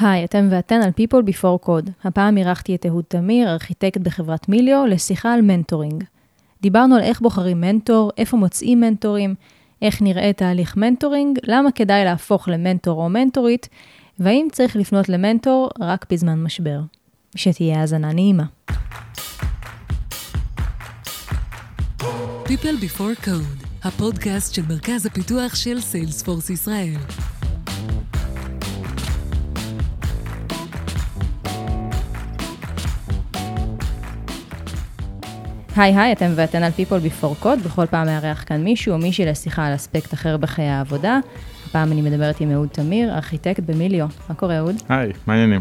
היי, אתם ואתן על People Before Code. הפעם אירחתי את אהוד תמיר, ארכיטקט בחברת מיליו, לשיחה על מנטורינג. דיברנו על איך בוחרים מנטור, איפה מוצאים מנטורים, איך נראה תהליך מנטורינג, למה כדאי להפוך למנטור או מנטורית, והאם צריך לפנות למנטור רק בזמן משבר. שתהיה האזנה נעימה. People Before Code, הפודקאסט של מרכז הפיתוח של Salesforce ישראל. היי היי, אתם ואתן על People Before Code, בכל פעם מארח כאן מישהו או מישהי לשיחה על אספקט אחר בחיי העבודה. הפעם אני מדברת עם אהוד תמיר, ארכיטקט במיליו. מה קורה אהוד? היי, מה העניינים?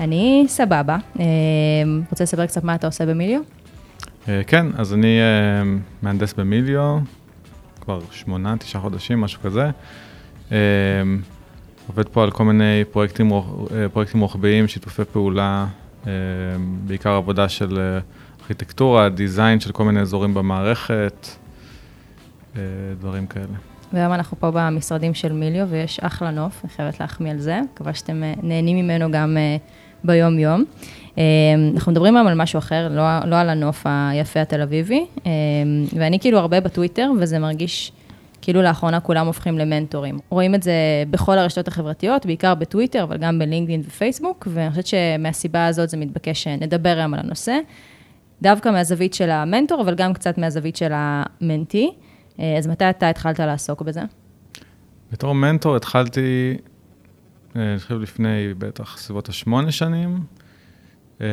אני סבבה. אה, רוצה לספר קצת מה אתה עושה במיליו? אה, כן, אז אני אה, מהנדס במיליו, כבר שמונה, תשעה חודשים, משהו כזה. עובד פה על כל מיני פרויקטים, פרויקטים רוחביים, שיתופי פעולה, בעיקר עבודה של ארכיטקטורה, דיזיין של כל מיני אזורים במערכת, דברים כאלה. והיום אנחנו פה במשרדים של מיליו, ויש אחלה נוף, אני חייבת להחמיא על זה, מקווה שאתם נהנים ממנו גם ביום-יום. אנחנו מדברים היום על משהו אחר, לא, לא על הנוף היפה התל אביבי, ואני כאילו הרבה בטוויטר, וזה מרגיש כאילו לאחרונה כולם הופכים למנטורים. רואים את זה בכל הרשתות החברתיות, בעיקר בטוויטר, אבל גם בלינקדאין ופייסבוק, ואני חושבת שמהסיבה הזאת זה מתבקש שנדבר היום על הנושא, דווקא מהזווית של המנטור, אבל גם קצת מהזווית של ה mentee. אז מתי אתה התחלת לעסוק בזה? בתור מנטור התחלתי, אה, אני חושב לפני בטח סביבות השמונה שנים, אה,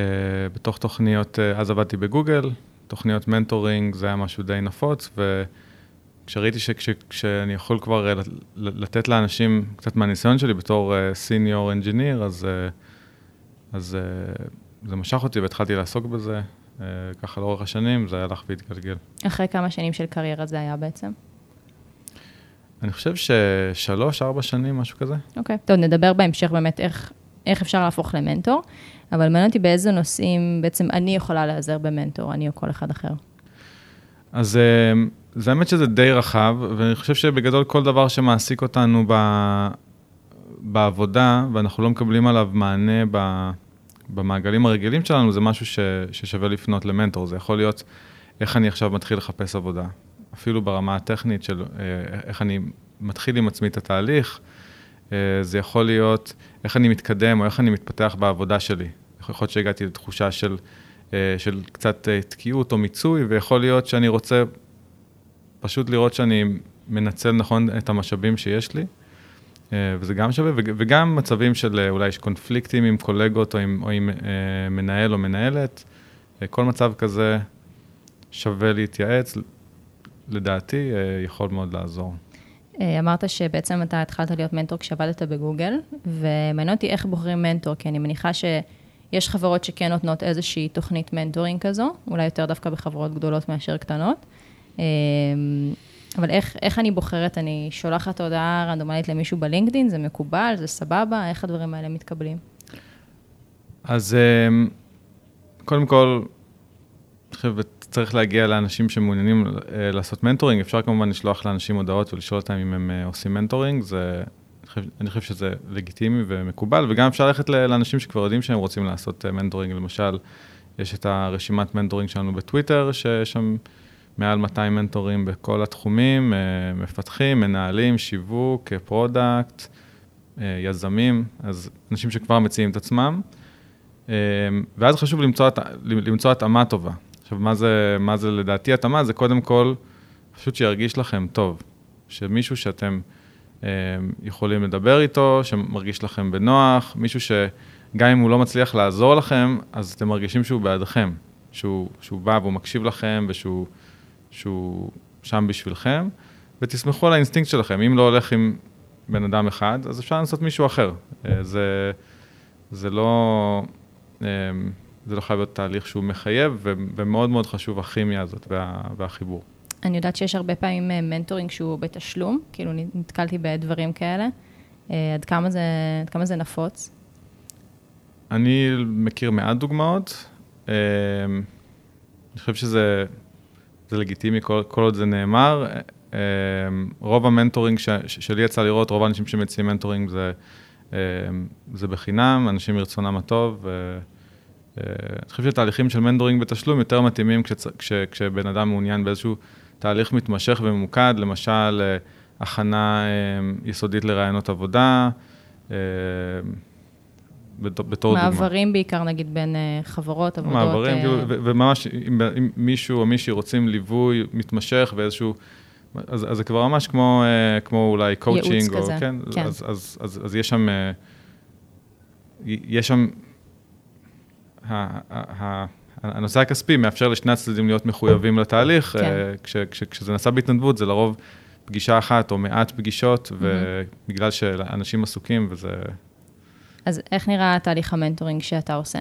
בתוך תוכניות, אה, אז עבדתי בגוגל, תוכניות מנטורינג, זה היה משהו די נפוץ, וכשראיתי שאני יכול כבר לתת לאנשים קצת מהניסיון שלי בתור senior engineer, אז, אז זה משך אותי והתחלתי לעסוק בזה. ככה לאורך השנים, זה הלך והתגלגל. אחרי כמה שנים של קריירה זה היה בעצם? אני חושב ששלוש, ארבע שנים, משהו כזה. אוקיי, טוב, נדבר בהמשך באמת איך, איך אפשר להפוך למנטור, אבל מעניין אותי באיזה נושאים בעצם אני יכולה להיעזר במנטור, אני או כל אחד אחר. אז אה, זה האמת שזה די רחב, ואני חושב שבגדול כל דבר שמעסיק אותנו ב... בעבודה, ואנחנו לא מקבלים עליו מענה ב... במעגלים הרגילים שלנו, זה משהו ש... ששווה לפנות למנטור. זה יכול להיות איך אני עכשיו מתחיל לחפש עבודה. אפילו ברמה הטכנית של אה, איך אני מתחיל עם עצמי את התהליך, אה, זה יכול להיות איך אני מתקדם או איך אני מתפתח בעבודה שלי. יכול להיות שהגעתי לתחושה של, אה, של קצת תקיעות או מיצוי, ויכול להיות שאני רוצה פשוט לראות שאני מנצל נכון את המשאבים שיש לי, וזה גם שווה, וגם מצבים של אולי יש קונפליקטים עם קולגות או עם, או עם מנהל או מנהלת, כל מצב כזה שווה להתייעץ, לדעתי אה, יכול מאוד לעזור. אה, אמרת שבעצם אתה התחלת להיות מנטור כשעבדת בגוגל, ומעניין אותי איך בוחרים מנטור, כי אני מניחה שיש חברות שכן נותנות איזושהי תוכנית מנטורינג כזו, אולי יותר דווקא בחברות גדולות מאשר קטנות. אבל איך, איך אני בוחרת? אני שולחת הודעה רנדומלית למישהו בלינקדאין, זה מקובל, זה סבבה? איך הדברים האלה מתקבלים? אז קודם כל, צריך להגיע לאנשים שמעוניינים אה, לעשות מנטורינג, אפשר כמובן לשלוח לאנשים הודעות ולשאול אותם אם הם אה, עושים מנטורינג, זה, אני חושב שזה לגיטימי ומקובל, וגם אפשר ללכת לאנשים שכבר יודעים שהם רוצים לעשות אה, מנטורינג, למשל, יש את הרשימת מנטורינג שלנו בטוויטר, שיש שם מעל 200 מנטורים בכל התחומים, מפתחים, מנהלים, שיווק, product, יזמים, אז אנשים שכבר מציעים את עצמם. ואז חשוב למצוא התאמה טובה. עכשיו, מה זה, מה זה לדעתי התאמה? זה קודם כל, פשוט שירגיש לכם טוב. שמישהו שאתם אה, יכולים לדבר איתו, שמרגיש לכם בנוח, מישהו שגם אם הוא לא מצליח לעזור לכם, אז אתם מרגישים שהוא בעדכם. שהוא, שהוא בא והוא מקשיב לכם ושהוא שהוא שם בשבילכם, ותסמכו על האינסטינקט שלכם. אם לא הולך עם בן אדם אחד, אז אפשר לנסות מישהו אחר. אה, זה, זה לא... אה, זה לא חייב להיות תהליך שהוא מחייב, ומאוד מאוד חשוב הכימיה הזאת וה, והחיבור. אני יודעת שיש הרבה פעמים אה, מנטורינג שהוא בתשלום, כאילו נתקלתי בדברים כאלה. עד כמה זה, עד כמה זה נפוץ? אני מכיר מעט דוגמאות. אני חושב שזה לגיטימי כל, כל עוד זה נאמר. רוב המנטורינג ש, שלי יצא לראות, רוב האנשים שמציעים מנטורינג זה זה בחינם, אנשים מרצונם הטוב. אני חושב שתהליכים של מנטורינג בתשלום יותר מתאימים כשצ... כש... כשבן אדם מעוניין באיזשהו תהליך מתמשך וממוקד, למשל, הכנה יסודית לראיונות עבודה, בתור דוגמה. מעברים בעיקר, נגיד, בין חברות, עבודות. מעברים, כאילו, וממש, אם, אם מישהו או מישהי רוצים ליווי מתמשך ואיזשהו... אז, אז זה כבר ממש כמו, כמו אולי קואוצ'ינג. ייעוץ כזה, כן. כן. אז, אז, אז, אז יש שם, יש שם, הנושא הכספי מאפשר לשני הצדדים להיות מחויבים לתהליך. כן. כש, כש, כשזה נעשה בהתנדבות, זה לרוב פגישה אחת או מעט פגישות, ובגלל שאנשים עסוקים וזה... אז איך נראה תהליך המנטורינג שאתה עושה?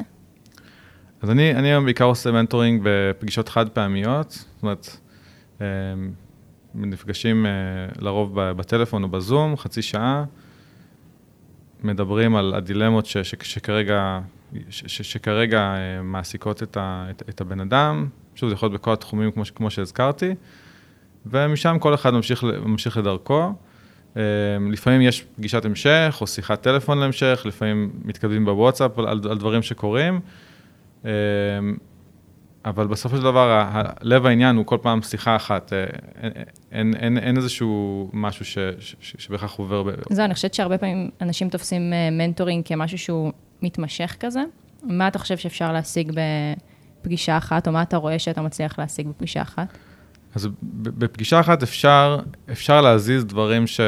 אז אני, אני היום בעיקר עושה מנטורינג בפגישות חד פעמיות, זאת אומרת, נפגשים לרוב בטלפון או בזום, חצי שעה, מדברים על הדילמות ש, ש, שכרגע, ש, ש, שכרגע מעסיקות את, ה, את, את הבן אדם, שוב, זה יכול להיות בכל התחומים כמו, כמו שהזכרתי, ומשם כל אחד ממשיך, ממשיך לדרכו. לפעמים יש פגישת המשך או שיחת טלפון להמשך, לפעמים מתכתבים בוואטסאפ על, על דברים שקורים, אבל בסופו של דבר, לב העניין הוא כל פעם שיחה אחת, אין, אין, אין, אין איזשהו משהו ש, ש, ש, שבכך עובר. ב... זהו, אני חושבת שהרבה פעמים אנשים תופסים מנטורינג כמשהו שהוא מתמשך כזה. מה אתה חושב שאפשר להשיג בפגישה אחת, או מה אתה רואה שאתה מצליח להשיג בפגישה אחת? אז בפגישה אחת אפשר, אפשר להזיז דברים ש,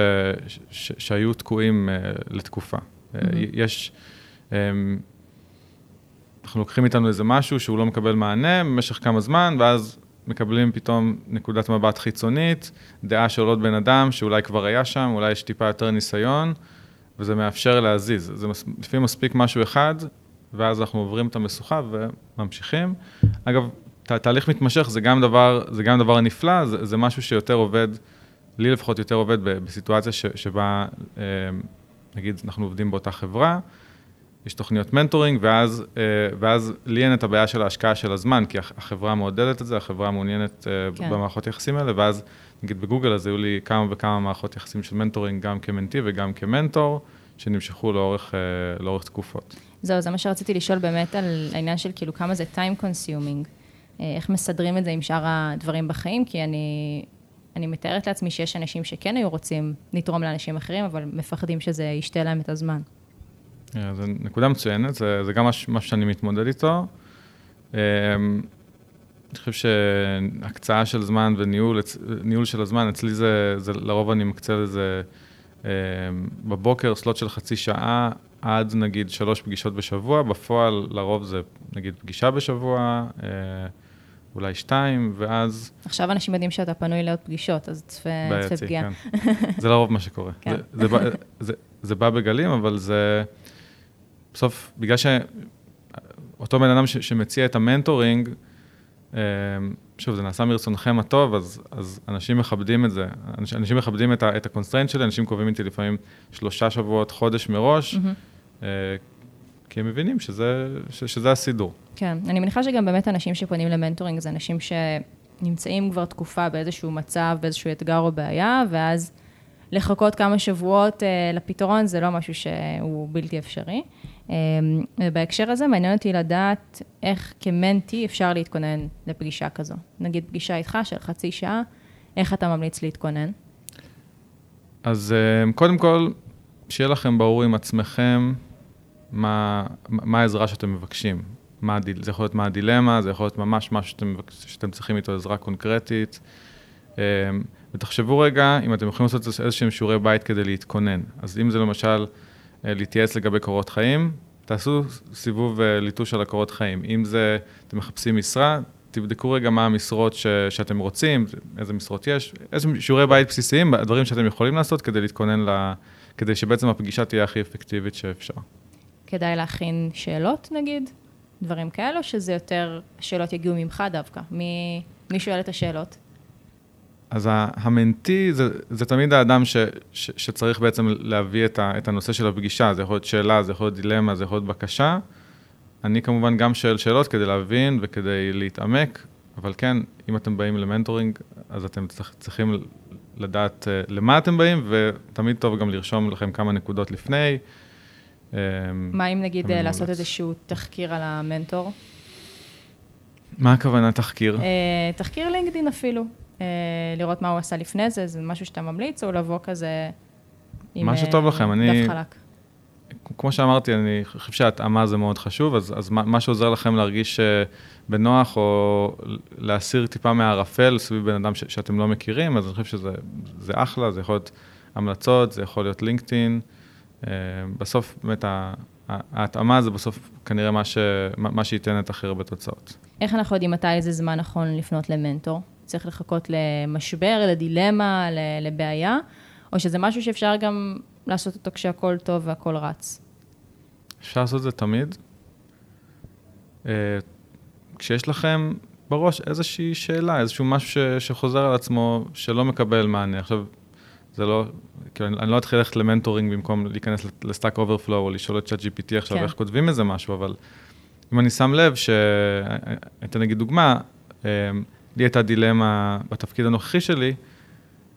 ש, שהיו תקועים uh, לתקופה. Mm-hmm. Uh, יש, um, אנחנו לוקחים איתנו איזה משהו שהוא לא מקבל מענה במשך כמה זמן, ואז מקבלים פתאום נקודת מבט חיצונית, דעה של עוד בן אדם שאולי כבר היה שם, אולי יש טיפה יותר ניסיון, וזה מאפשר להזיז. זה לפעמים מספיק משהו אחד, ואז אנחנו עוברים את המשוכה וממשיכים. אגב, תה, תהליך מתמשך זה גם דבר, זה גם דבר נפלא, זה, זה משהו שיותר עובד, לי לפחות יותר עובד בסיטואציה ש, שבה, נגיד, אנחנו עובדים באותה חברה, יש תוכניות מנטורינג, ואז, ואז לי אין את הבעיה של ההשקעה של הזמן, כי החברה מעודדת את זה, החברה מעוניינת כן. במערכות יחסים האלה, ואז נגיד בגוגל אז היו לי כמה וכמה מערכות יחסים של מנטורינג, גם כמנטי וגם כמנטור, שנמשכו לאורך, לאורך תקופות. זהו, זה מה שרציתי לשאול באמת על העניין של כאילו כמה זה time consuming. איך מסדרים את זה עם שאר הדברים בחיים, כי אני, אני מתארת לעצמי שיש אנשים שכן היו רוצים לתרום לאנשים אחרים, אבל מפחדים שזה ישתה להם את הזמן. זו נקודה מצוינת, זה, זה גם משהו שאני מתמודד איתו. אני חושב שהקצאה של זמן וניהול של הזמן, אצלי זה, זה לרוב אני מקצה לזה בבוקר, סלוט של חצי שעה, עד נגיד שלוש פגישות בשבוע, בפועל לרוב זה נגיד פגישה בשבוע, אולי שתיים, ואז... עכשיו אנשים יודעים שאתה פנוי לעוד פגישות, אז צפה, צפה פגיעה. כן. זה לרוב מה שקורה. כן. זה, זה, זה, זה בא בגלים, אבל זה... בסוף, בגלל שאותו בן אדם ש, שמציע את המנטורינג, שוב, זה נעשה מרצונכם הטוב, אז, אז אנשים מכבדים את זה. אנשים מכבדים את, ה, את ה constraint שלי, אנשים קובעים איתי לפעמים שלושה שבועות, חודש מראש, mm-hmm. כי הם מבינים שזה, ש, שזה הסידור. כן, אני מניחה שגם באמת אנשים שפונים למנטורינג זה אנשים שנמצאים כבר תקופה באיזשהו מצב, באיזשהו אתגר או בעיה, ואז לחכות כמה שבועות אה, לפתרון זה לא משהו שהוא בלתי אפשרי. אה, ובהקשר הזה מעניין אותי לדעת איך כמנטי אפשר להתכונן לפגישה כזו. נגיד פגישה איתך של חצי שעה, איך אתה ממליץ להתכונן? אז אה, קודם כל, שיהיה לכם ברור עם עצמכם מה, מה העזרה שאתם מבקשים. מה, זה יכול להיות מה הדילמה, זה יכול להיות ממש משהו שאתם, שאתם צריכים איתו עזרה קונקרטית. ותחשבו רגע אם אתם יכולים לעשות איזשהם שיעורי בית כדי להתכונן. אז אם זה למשל להתייעץ לגבי קורות חיים, תעשו סיבוב ליטוש על הקורות חיים. אם זה, אתם מחפשים משרה, תבדקו רגע מה המשרות ש, שאתם רוצים, איזה משרות יש, איזה שיעורי בית בסיסיים, הדברים שאתם יכולים לעשות כדי להתכונן, ל, כדי שבעצם הפגישה תהיה הכי אפקטיבית שאפשר. כדאי להכין שאלות נגיד? דברים כאלו, שזה יותר, השאלות יגיעו ממך דווקא. מי, מי שואל את השאלות? אז המנטי זה, זה תמיד האדם ש, ש, שצריך בעצם להביא את, ה, את הנושא של הפגישה, זה יכול להיות שאלה, זה יכול להיות דילמה, זה יכול להיות בקשה. אני כמובן גם שואל שאלות כדי להבין וכדי להתעמק, אבל כן, אם אתם באים למנטורינג, אז אתם צריכים לדעת למה אתם באים, ותמיד טוב גם לרשום לכם כמה נקודות לפני, מה אם נגיד המומלץ. לעשות איזשהו תחקיר על המנטור? מה הכוונה תחקיר? אה, תחקיר לינקדין אפילו, אה, לראות מה הוא עשה לפני זה, זה משהו שאתה ממליץ, או לבוא כזה עם מה אה, שטוב לכם, אני- דף חלק. כמו שאמרתי, אני חושב שההתאמה זה מאוד חשוב, אז, אז מה, מה שעוזר לכם להרגיש אה, בנוח, או להסיר טיפה מהערפל סביב בן אדם ש, שאתם לא מכירים, אז אני חושב שזה זה אחלה, זה יכול להיות המלצות, זה יכול להיות לינקדאין. אה, בסוף, באמת, ההתאמה זה בסוף כנראה מה, ש, מה, שייתן את הכי הרבה תוצאות. איך אנחנו יודעים מתי זה זמן נכון לפנות למנטור? צריך לחכות למשבר, לדילמה, לבעיה, או שזה משהו שאפשר גם לעשות אותו כשהכול טוב והכול רץ? אפשר לעשות את זה תמיד. אה, כשיש לכם בראש איזושהי שאלה, איזשהו משהו ש, שחוזר על עצמו, שלא מקבל מענה. עכשיו, זה לא, כאילו, אני, אני לא אתחיל ללכת למנטורינג במקום להיכנס ל Stack Overflow או לשאול את ChatGPT עכשיו כן. איך כותבים איזה משהו, אבל אם אני שם לב ש... אתן נגיד דוגמה, אה, לי הייתה דילמה בתפקיד הנוכחי שלי,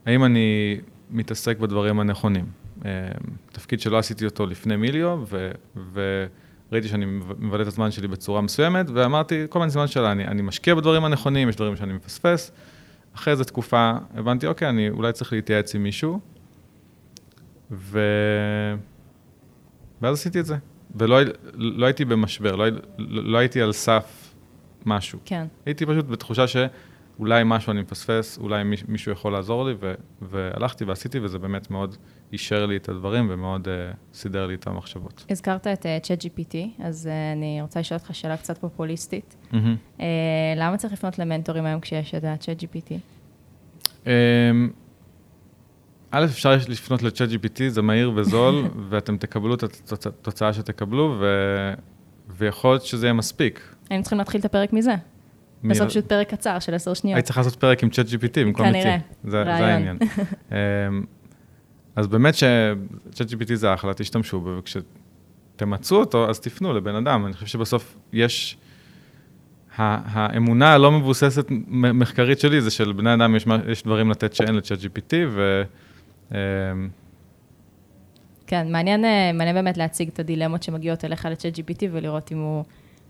האם אני מתעסק בדברים הנכונים. אה, תפקיד שלא עשיתי אותו לפני מיליו, ו, וראיתי שאני מבלה את הזמן שלי בצורה מסוימת, ואמרתי, כל מיני זמן שלה, אני, אני משקיע בדברים הנכונים, יש דברים שאני מפספס. אחרי איזו תקופה הבנתי, אוקיי, אני אולי צריך להתייעץ עם מישהו, ו... ואז עשיתי את זה. ולא לא הייתי במשבר, לא, לא הייתי על סף משהו. כן. הייתי פשוט בתחושה שאולי משהו אני מפספס, אולי מיש- מישהו יכול לעזור לי, ו- והלכתי ועשיתי, וזה באמת מאוד אישר לי את הדברים ומאוד uh, סידר לי את המחשבות. הזכרת את צ'אט GPT, אז uh, אני רוצה לשאול אותך שאלה קצת פופוליסטית. Mm-hmm. Uh, למה צריך לפנות למנטורים היום כשיש את ה-Chat GPT? Um, א', אפשר לפנות לצ'אט GPT, זה מהיר וזול, ואתם תקבלו את התוצ- התוצאה שתקבלו, ו... ויכול להיות שזה יהיה מספיק. היינו צריכים להתחיל את הפרק מזה. לעשות פשוט פרק קצר של עשר שניות. היית צריך לעשות פרק עם צ'אט GPT במקום איתי. כנראה. זה, זה רעיון. העניין. אמ, אז באמת שצ'אט GPT זה אחלה, תשתמשו בו, וכשתמצו אותו, אז תפנו לבן אדם. אני חושב שבסוף יש... האמונה הלא מבוססת מחקרית שלי זה שלבני אדם יש, יש דברים לתת שאין לצ'אט GPT, ו... אמ, כן, מעניין, אה, מעניין באמת להציג את הדילמות שמגיעות אליך לצ'אט GPT ולראות אם הוא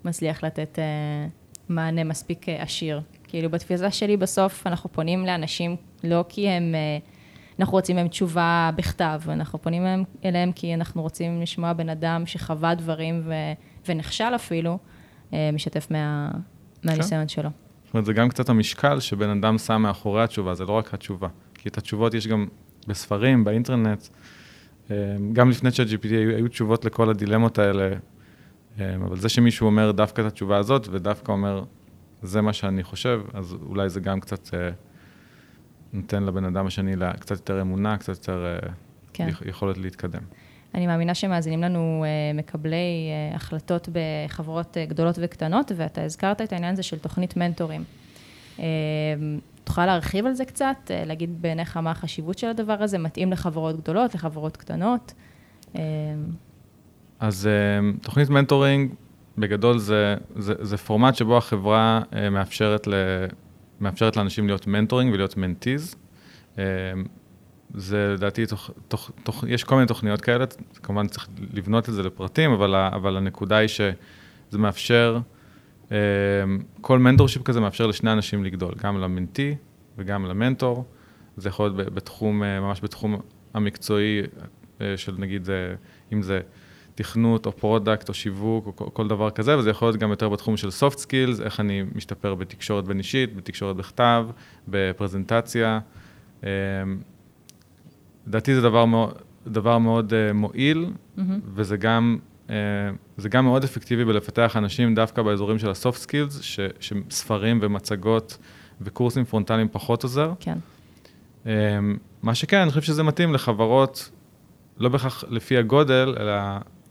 מצליח לתת אה, מענה מספיק אה, עשיר. כאילו, בתפיסה שלי בסוף אנחנו פונים לאנשים לא כי הם, אה, אנחנו רוצים מהם תשובה בכתב, אנחנו פונים אליהם, אליהם כי אנחנו רוצים לשמוע בן אדם שחווה דברים ו, ונכשל אפילו, אה, משתף מה, מהניסיון שלו. זאת אומרת, זה גם קצת המשקל שבן אדם שם מאחורי התשובה, זה לא רק התשובה. כי את התשובות יש גם בספרים, באינטרנט. גם לפני שה-GPT היו, היו תשובות לכל הדילמות האלה, אבל זה שמישהו אומר דווקא את התשובה הזאת, ודווקא אומר, זה מה שאני חושב, אז אולי זה גם קצת אה, נותן לבן אדם השני לה- קצת יותר אמונה, קצת יותר אה, כן. יכ- יכולת להתקדם. אני מאמינה שמאזינים לנו uh, מקבלי החלטות בחברות גדולות וקטנות, ואתה הזכרת את העניין הזה של תוכנית מנטורים. Uh, תוכל להרחיב על זה קצת, להגיד בעיניך מה החשיבות של הדבר הזה, מתאים לחברות גדולות, לחברות קטנות? אז uh, תוכנית מנטורינג, בגדול זה, זה, זה פורמט שבו החברה uh, מאפשרת, ל, מאפשרת לאנשים להיות מנטורינג ולהיות mentees. Uh, זה לדעתי, תוך, תוך, תוך, יש כל מיני תוכניות כאלה, כמובן צריך לבנות את זה לפרטים, אבל, אבל הנקודה היא שזה מאפשר, כל mentorship כזה מאפשר לשני אנשים לגדול, גם למנטי וגם למנטור. זה יכול להיות בתחום, ממש בתחום המקצועי של נגיד, אם זה תכנות או product או שיווק או כל, דבר כזה, וזה יכול להיות גם יותר בתחום של soft skills, איך אני משתפר בתקשורת בין אישית, בתקשורת בכתב, בפרזנטציה. אמ, לדעתי זה דבר מאוד, דבר מאוד uh, מועיל, mm-hmm. וזה גם, uh, זה גם מאוד אפקטיבי בלפתח אנשים דווקא באזורים של ה-soft skills, ש, שספרים ומצגות וקורסים פרונטליים פחות עוזר. כן. Um, מה שכן, אני חושב שזה מתאים לחברות, לא בהכרח לפי הגודל, אלא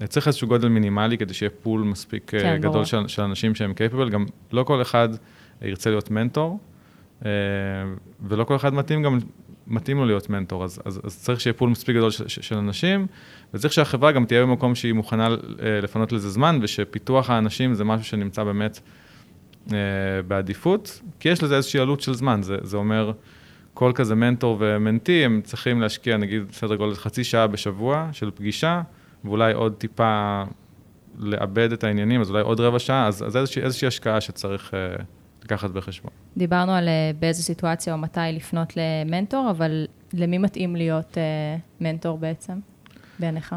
צריך איזשהו גודל מינימלי כדי שיהיה pool מספיק כן, כן, גדול. של, של אנשים שהם capable, גם לא כל אחד ירצה להיות מנטור, uh, ולא כל אחד מתאים גם, מתאים לו להיות מנטור, אז, אז, אז צריך שיהיה פול מספיק גדול של, של, אנשים, וצריך שהחברה גם תהיה במקום שהיא מוכנה לפנות לזה זמן, ושפיתוח האנשים זה משהו שנמצא באמת בעדיפות, כי יש לזה איזושהי עלות של זמן, זה, זה אומר... כל כזה מנטור ומנטי, הם צריכים להשקיע נגיד סדר גודל חצי שעה בשבוע של פגישה ואולי עוד טיפה לאבד את העניינים, אז אולי עוד רבע שעה, אז, אז איזושהי, איזושהי השקעה שצריך uh, לקחת בחשבון. דיברנו על uh, באיזה סיטואציה או מתי לפנות למנטור, אבל למי מתאים להיות uh, מנטור בעצם, בעיניך?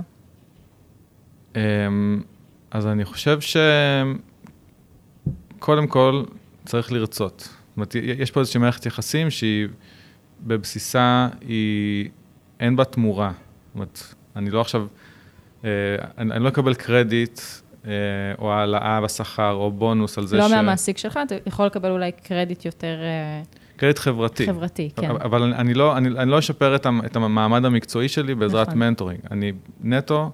Um, אז אני חושב שקודם כל צריך לרצות. זאת אומרת, יש פה איזושהי מערכת יחסים שהיא בבסיסה, היא, אין בה תמורה. זאת אומרת, אני לא עכשיו, אה, אני, אני לא אקבל קרדיט אה, או העלאה בשכר או בונוס על זה לא ש... לא מהמעסיק שלך, אתה יכול לקבל אולי קרדיט יותר... אה, קרדיט חברתי. חברתי, כן. אבל אני, אני, לא, אני, אני לא אשפר את, את המעמד המקצועי שלי בעזרת נכון. מנטורינג. אני נטו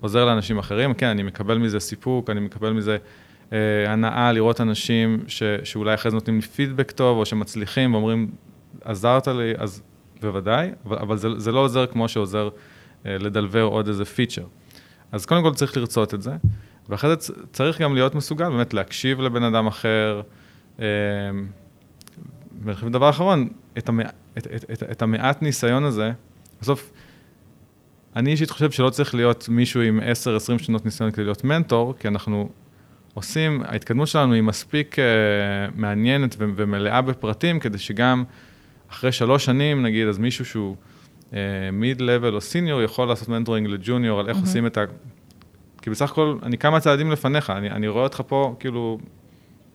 עוזר לאנשים אחרים, כן, אני מקבל מזה סיפוק, אני מקבל מזה אה, הנאה לראות אנשים ש, שאולי אחרי זה נותנים לי פידבק טוב, או שמצליחים ואומרים, עזרת לי, אז בוודאי, אבל, אבל זה, זה לא עוזר כמו שעוזר אה, לדלבר עוד איזה פיצ'ר. אז קודם כל צריך לרצות את זה, ואחרי זה צריך גם להיות מסוגל באמת להקשיב לבן אדם אחר. אה, ואני חושב דבר אחרון, את, המע... את, את, את, את המעט ניסיון הזה, בסוף, אני אישית חושב שלא צריך להיות מישהו עם 10-20 שנות ניסיון כדי להיות מנטור, כי אנחנו עושים, ההתקדמות שלנו היא מספיק uh, מעניינת ומלאה בפרטים, כדי שגם אחרי שלוש שנים, נגיד, אז מישהו שהוא mid uh, level או senior יכול לעשות מנטורינג ל junior על איך mm-hmm. עושים את ה... כי בסך הכל, אני כמה צעדים לפניך, אני, אני רואה אותך פה כאילו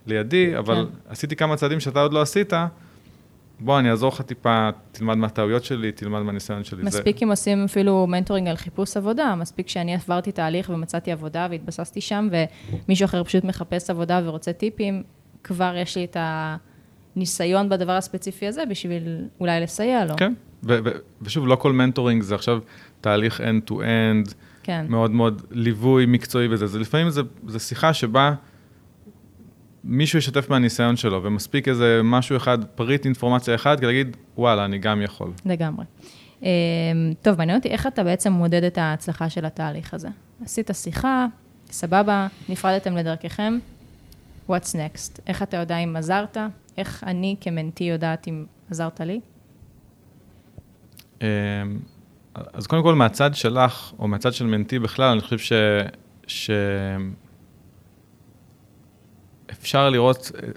לידי, אבל כן. עשיתי כמה צעדים שאתה עוד לא עשית, בוא, אני אעזור לך טיפה, תלמד מהטעויות שלי, תלמד מהניסיון שלי. מספיק זה... אם עושים אפילו מנטורינג על חיפוש עבודה, מספיק שאני עברתי תהליך ומצאתי עבודה והתבססתי שם, ומישהו אחר פשוט מחפש עבודה ורוצה טיפים, כבר יש לי את הניסיון בדבר הספציפי הזה בשביל אולי לסייע לו. כן, ושוב, לא כל מנטורינג זה עכשיו תהליך end-to-end, כן. מאוד מאוד ליווי מקצועי וזה, זה לפעמים זה, זה שיחה שבה... מישהו ישתף מהניסיון שלו, ומספיק איזה משהו אחד, פריט אינפורמציה אחד, כדי להגיד, וואלה, אני גם יכול. לגמרי. אמ, טוב, מעניין אותי, איך אתה בעצם מודד את ההצלחה של התהליך הזה? עשית שיחה, סבבה, נפרדתם לדרככם, what's next? איך אתה יודע אם עזרת? איך אני כמנטי יודעת אם עזרת לי? אמ, אז קודם כל, מהצד שלך, או מהצד של מנטי בכלל, אני חושב ש... ש... אפשר לראות, אה,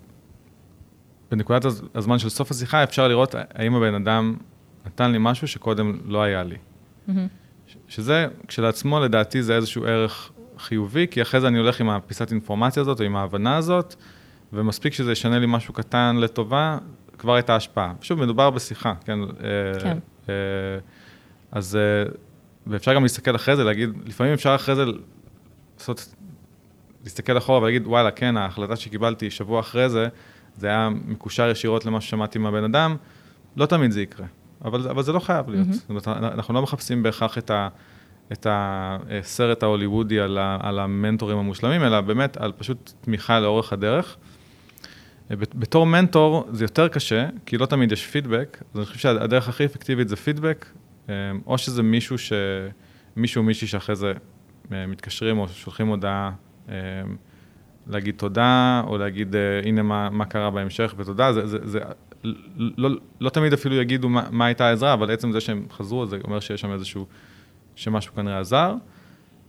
בנקודת הזמן של סוף השיחה, אפשר לראות האם הבן אדם נתן לי משהו שקודם לא היה לי. Mm-hmm. שזה, כשלעצמו, לדעתי, זה איזשהו ערך חיובי, כי אחרי זה אני הולך עם הפיסת אינפורמציה הזאת, או עם ההבנה הזאת, ומספיק שזה ישנה לי משהו קטן לטובה, כבר הייתה השפעה. שוב, מדובר בשיחה, כן? אה, כן. אה, אז, ואפשר גם להסתכל אחרי זה, להגיד, לפעמים אפשר אחרי זה לעשות להסתכל אחורה ולהגיד, וואלה, כן, ההחלטה שקיבלתי שבוע אחרי זה, זה היה מקושר ישירות למה ששמעתי מהבן אדם, לא תמיד זה יקרה, אבל, אבל זה לא חייב להיות. Mm-hmm. זאת אומרת, אנחנו לא מחפשים בהכרח את, ה, את הסרט ההוליוודי על, ה, על המנטורים המושלמים, אלא באמת על פשוט תמיכה לאורך הדרך. בתור מנטור זה יותר קשה, כי לא תמיד יש פידבק, אז אני חושב שהדרך הכי אפקטיבית זה פידבק, או שזה מישהו ש... מישהו או מישהי שאחרי זה אה, מתקשרים או שולחים הודעה להגיד תודה, או להגיד, אה, הנה מה, מה קרה בהמשך, ותודה, זה, זה, זה לא, לא תמיד אפילו יגידו מה, מה הייתה העזרה, אבל עצם זה שהם חזרו, זה אומר שיש שם איזשהו, שמשהו כנראה עזר.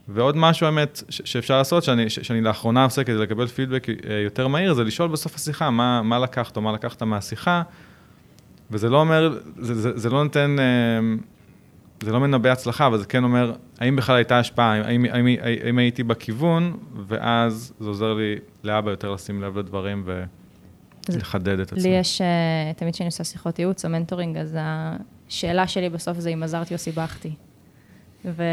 ועוד משהו, האמת, ש- שאפשר לעשות, שאני, ש- שאני לאחרונה עושה כדי לקבל פידבק אה, יותר מהיר, זה לשאול בסוף השיחה, מה, מה לקחת או מה לקחת מהשיחה, וזה לא אומר, זה, זה, זה לא נותן... אה, זה לא מנבא הצלחה, אבל זה כן אומר, האם בכלל הייתה השפעה, האם, האם, האם, האם הייתי בכיוון, ואז זה עוזר לי לבוא יותר לשים לב לדברים ולחדד את עצמי. לי יש, אה, תמיד כשאני עושה שיחות ייעוץ או מנטורינג, אז השאלה שלי בסוף זה אם עזרתי או סיבכתי. ו,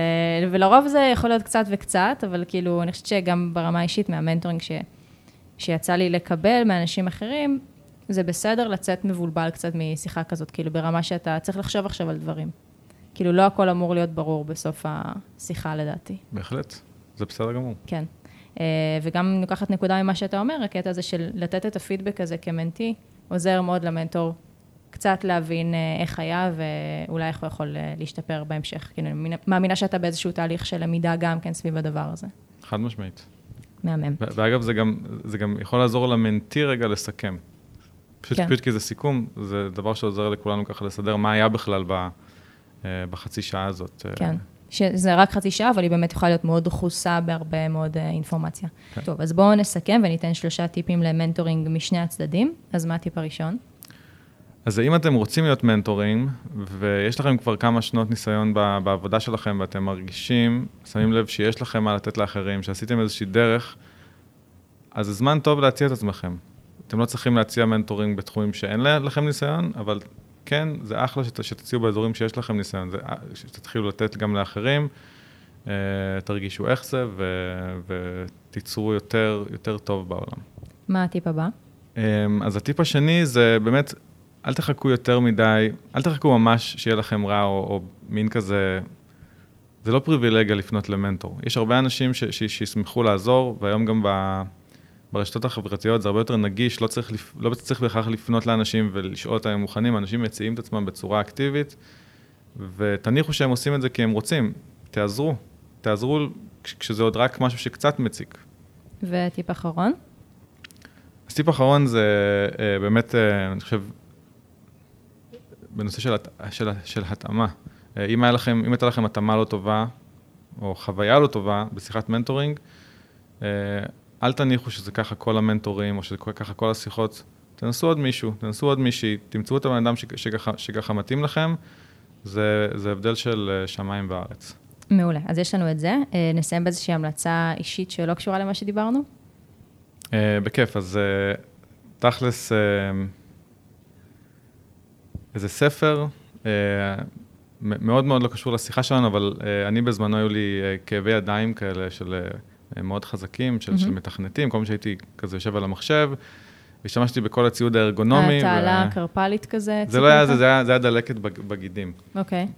ולרוב זה יכול להיות קצת וקצת, אבל כאילו, אני חושבת שגם ברמה האישית מהמנטורינג ש, שיצא לי לקבל מאנשים אחרים, זה בסדר לצאת מבולבל קצת משיחה כזאת, כאילו ברמה שאתה צריך לחשוב עכשיו על דברים. כאילו, לא הכל אמור להיות ברור בסוף השיחה, לדעתי. בהחלט, זה בסדר גמור. כן. אה, וגם לוקחת נקודה ממה שאתה אומר, הקטע הזה של לתת את הפידבק הזה כמנטי, עוזר מאוד למנטור קצת להבין אה, איך היה, ואולי איך הוא יכול אה, להשתפר בהמשך. כי אני מאמינה שאתה באיזשהו תהליך של למידה גם כן סביב הדבר הזה. חד משמעית. מהמם. ואגב, זה גם, זה גם יכול לעזור למנטי רגע לסכם. פשוט, כן. פשוט כי זה סיכום, זה דבר שעוזר לכולנו ככה לסדר מה היה בכלל ב... אה, בחצי שעה הזאת. כן, שזה רק חצי שעה, אבל היא באמת יכולה להיות מאוד דחוסה בהרבה מאוד אינפורמציה. כן. טוב, אז בואו נסכם וניתן שלושה טיפים למנטורינג משני הצדדים. אז מה הטיפ הראשון? אז אם אתם רוצים להיות מנטורים, ויש לכם כבר כמה שנות ניסיון בעבודה שלכם, ואתם מרגישים, שמים לב שיש לכם מה לתת לאחרים, שעשיתם איזושהי דרך, אז זה זמן טוב להציע את עצמכם. אתם לא צריכים להציע מנטורינג בתחומים שאין לכם ניסיון, אבל כן, זה אחלה שת, שתציעו באזורים שיש לכם ניסיון, זה, שתתחילו לתת גם לאחרים, אה, תרגישו איך זה, ו, ותיצרו יותר, יותר טוב בעולם. מה הטיפ הבא? אמ, אז הטיפ השני זה באמת, אל תחכו יותר מדי, אל תחכו ממש שיהיה לכם רע, או, או מין כזה, זה לא פריבילגיה לפנות למנטור. יש הרבה אנשים ש, ש, שישמחו לעזור, והיום גם ב, ברשתות החברתיות זה הרבה יותר נגיש, לא צריך, לא צריך בהכרח לפנות לאנשים ולשאול אותם אם הם מוכנים, אנשים מציעים את עצמם בצורה אקטיבית, ותניחו שהם עושים את זה כי הם רוצים, תעזרו, תעזרו כש- כשזה עוד רק משהו שקצת מציק. וטיפ אחרון? אז טיפ אחרון זה אה, באמת, אה, אני חושב, בנושא של, הת- של, של התאמה. אה, אם, לכם, אם הייתה לכם התאמה לא טובה, או חוויה לא טובה בשיחת מנטורינג, אה, אל תניחו שזה ככה כל המנטורים, או שזה ככה כל השיחות. תנסו עוד מישהו, תנסו עוד מישהי, תמצאו את הבן אדם שככה, מתאים לכם, זה, זה הבדל של אה, שמיים וארץ. מעולה. אז יש לנו את זה. נסיים באיזושהי המלצה אישית שלא קשורה למה שדיברנו? בכיף, אז תכלס, איזה ספר, אה, מאוד מאוד לא קשור לשיחה שלנו, אבל אה, אני בזמנו היו לי אה, כאבי ידיים כאלה של אה, מאוד חזקים, של, של מהמם. מתכנתים, כל פעם שהייתי כזה יושב על המחשב, והשתמשתי בכל הציוד הארגונומי. התעלה ו- הקרפלית כזה? זה לא היה זה? זה היה, זה היה דלקת בג- בגידים. אוקיי.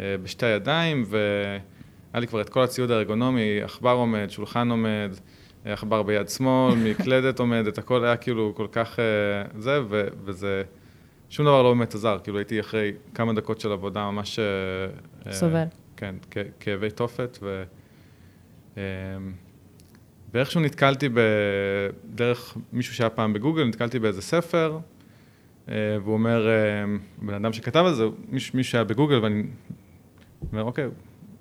אה, בשתי הידיים, והיה לי כבר את כל הציוד הארגונומי, עכבר עומד, שולחן עומד, אה, עכבר ביד שמאל, מקלדת עומדת, הכל היה כאילו כל כך אה, זה, ו, וזה, שום דבר לא באמת עזר, כאילו הייתי אחרי כמה דקות של עבודה ממש... אה, אה, סובל. כן, כ- כאבי תופת, ו... אה, ואיכשהו נתקלתי בדרך מישהו שהיה פעם בגוגל, נתקלתי באיזה ספר, אה, והוא אומר, אה, בן אדם שכתב על זה, מישהו, מישהו שהיה בגוגל, ואני אומר, אוקיי, הוא,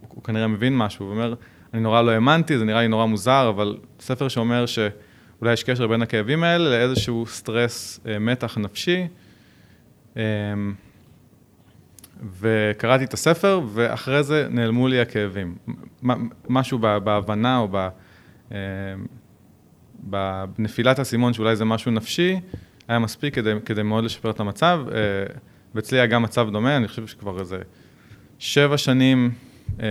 הוא כנראה מבין משהו, הוא אומר, אני נורא לא האמנתי, זה נראה לי נורא מוזר, אבל ספר שאומר שאולי יש קשר בין הכאבים האלה לאיזשהו סטרס, אה, מתח נפשי. אה, וקראתי את הספר, ואחרי זה נעלמו לי הכאבים. משהו בהבנה או אה, בנפילת האסימון, שאולי זה משהו נפשי, היה מספיק כדי, כדי מאוד לשפר את המצב. אה, ואצלי היה גם מצב דומה, אני חושב שכבר איזה שבע שנים אה,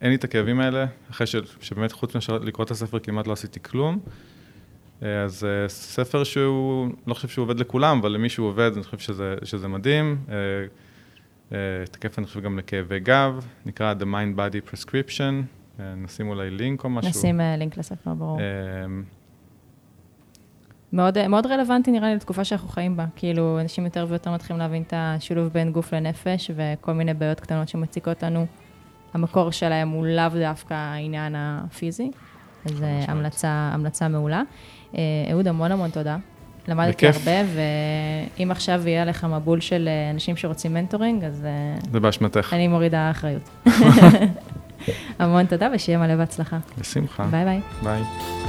אין לי את הכאבים האלה, אחרי ש, שבאמת חוץ מאשר לקרוא את הספר כמעט לא עשיתי כלום. אה, אז אה, ספר שהוא, לא חושב שהוא עובד לכולם, אבל למי שהוא עובד, אני חושב שזה, שזה מדהים. אה, תקף, אני חושב, גם לכאבי גב, נקרא The Mind Body Prescription, נשים אולי לינק או משהו. נשים לינק לספר, ברור. מאוד, מאוד רלוונטי נראה לי לתקופה שאנחנו חיים בה. כאילו, אנשים יותר ויותר מתחילים להבין את השילוב בין גוף לנפש, וכל מיני בעיות קטנות שמציקות לנו, המקור שלהם הוא לאו דווקא העניין הפיזי. אז. המלצה, המלצה מעולה. אה, אהוד, המון המון תודה. למדתי בכיף. הרבה, ואם עכשיו יהיה לך מבול של אה, אנשים שרוצים מנטורינג, אז אה, זה באשמתך. אני מורידה אחריות. המון תודה, ושיהיה מלא בהצלחה. בשמחה. ביי ביי. ביי.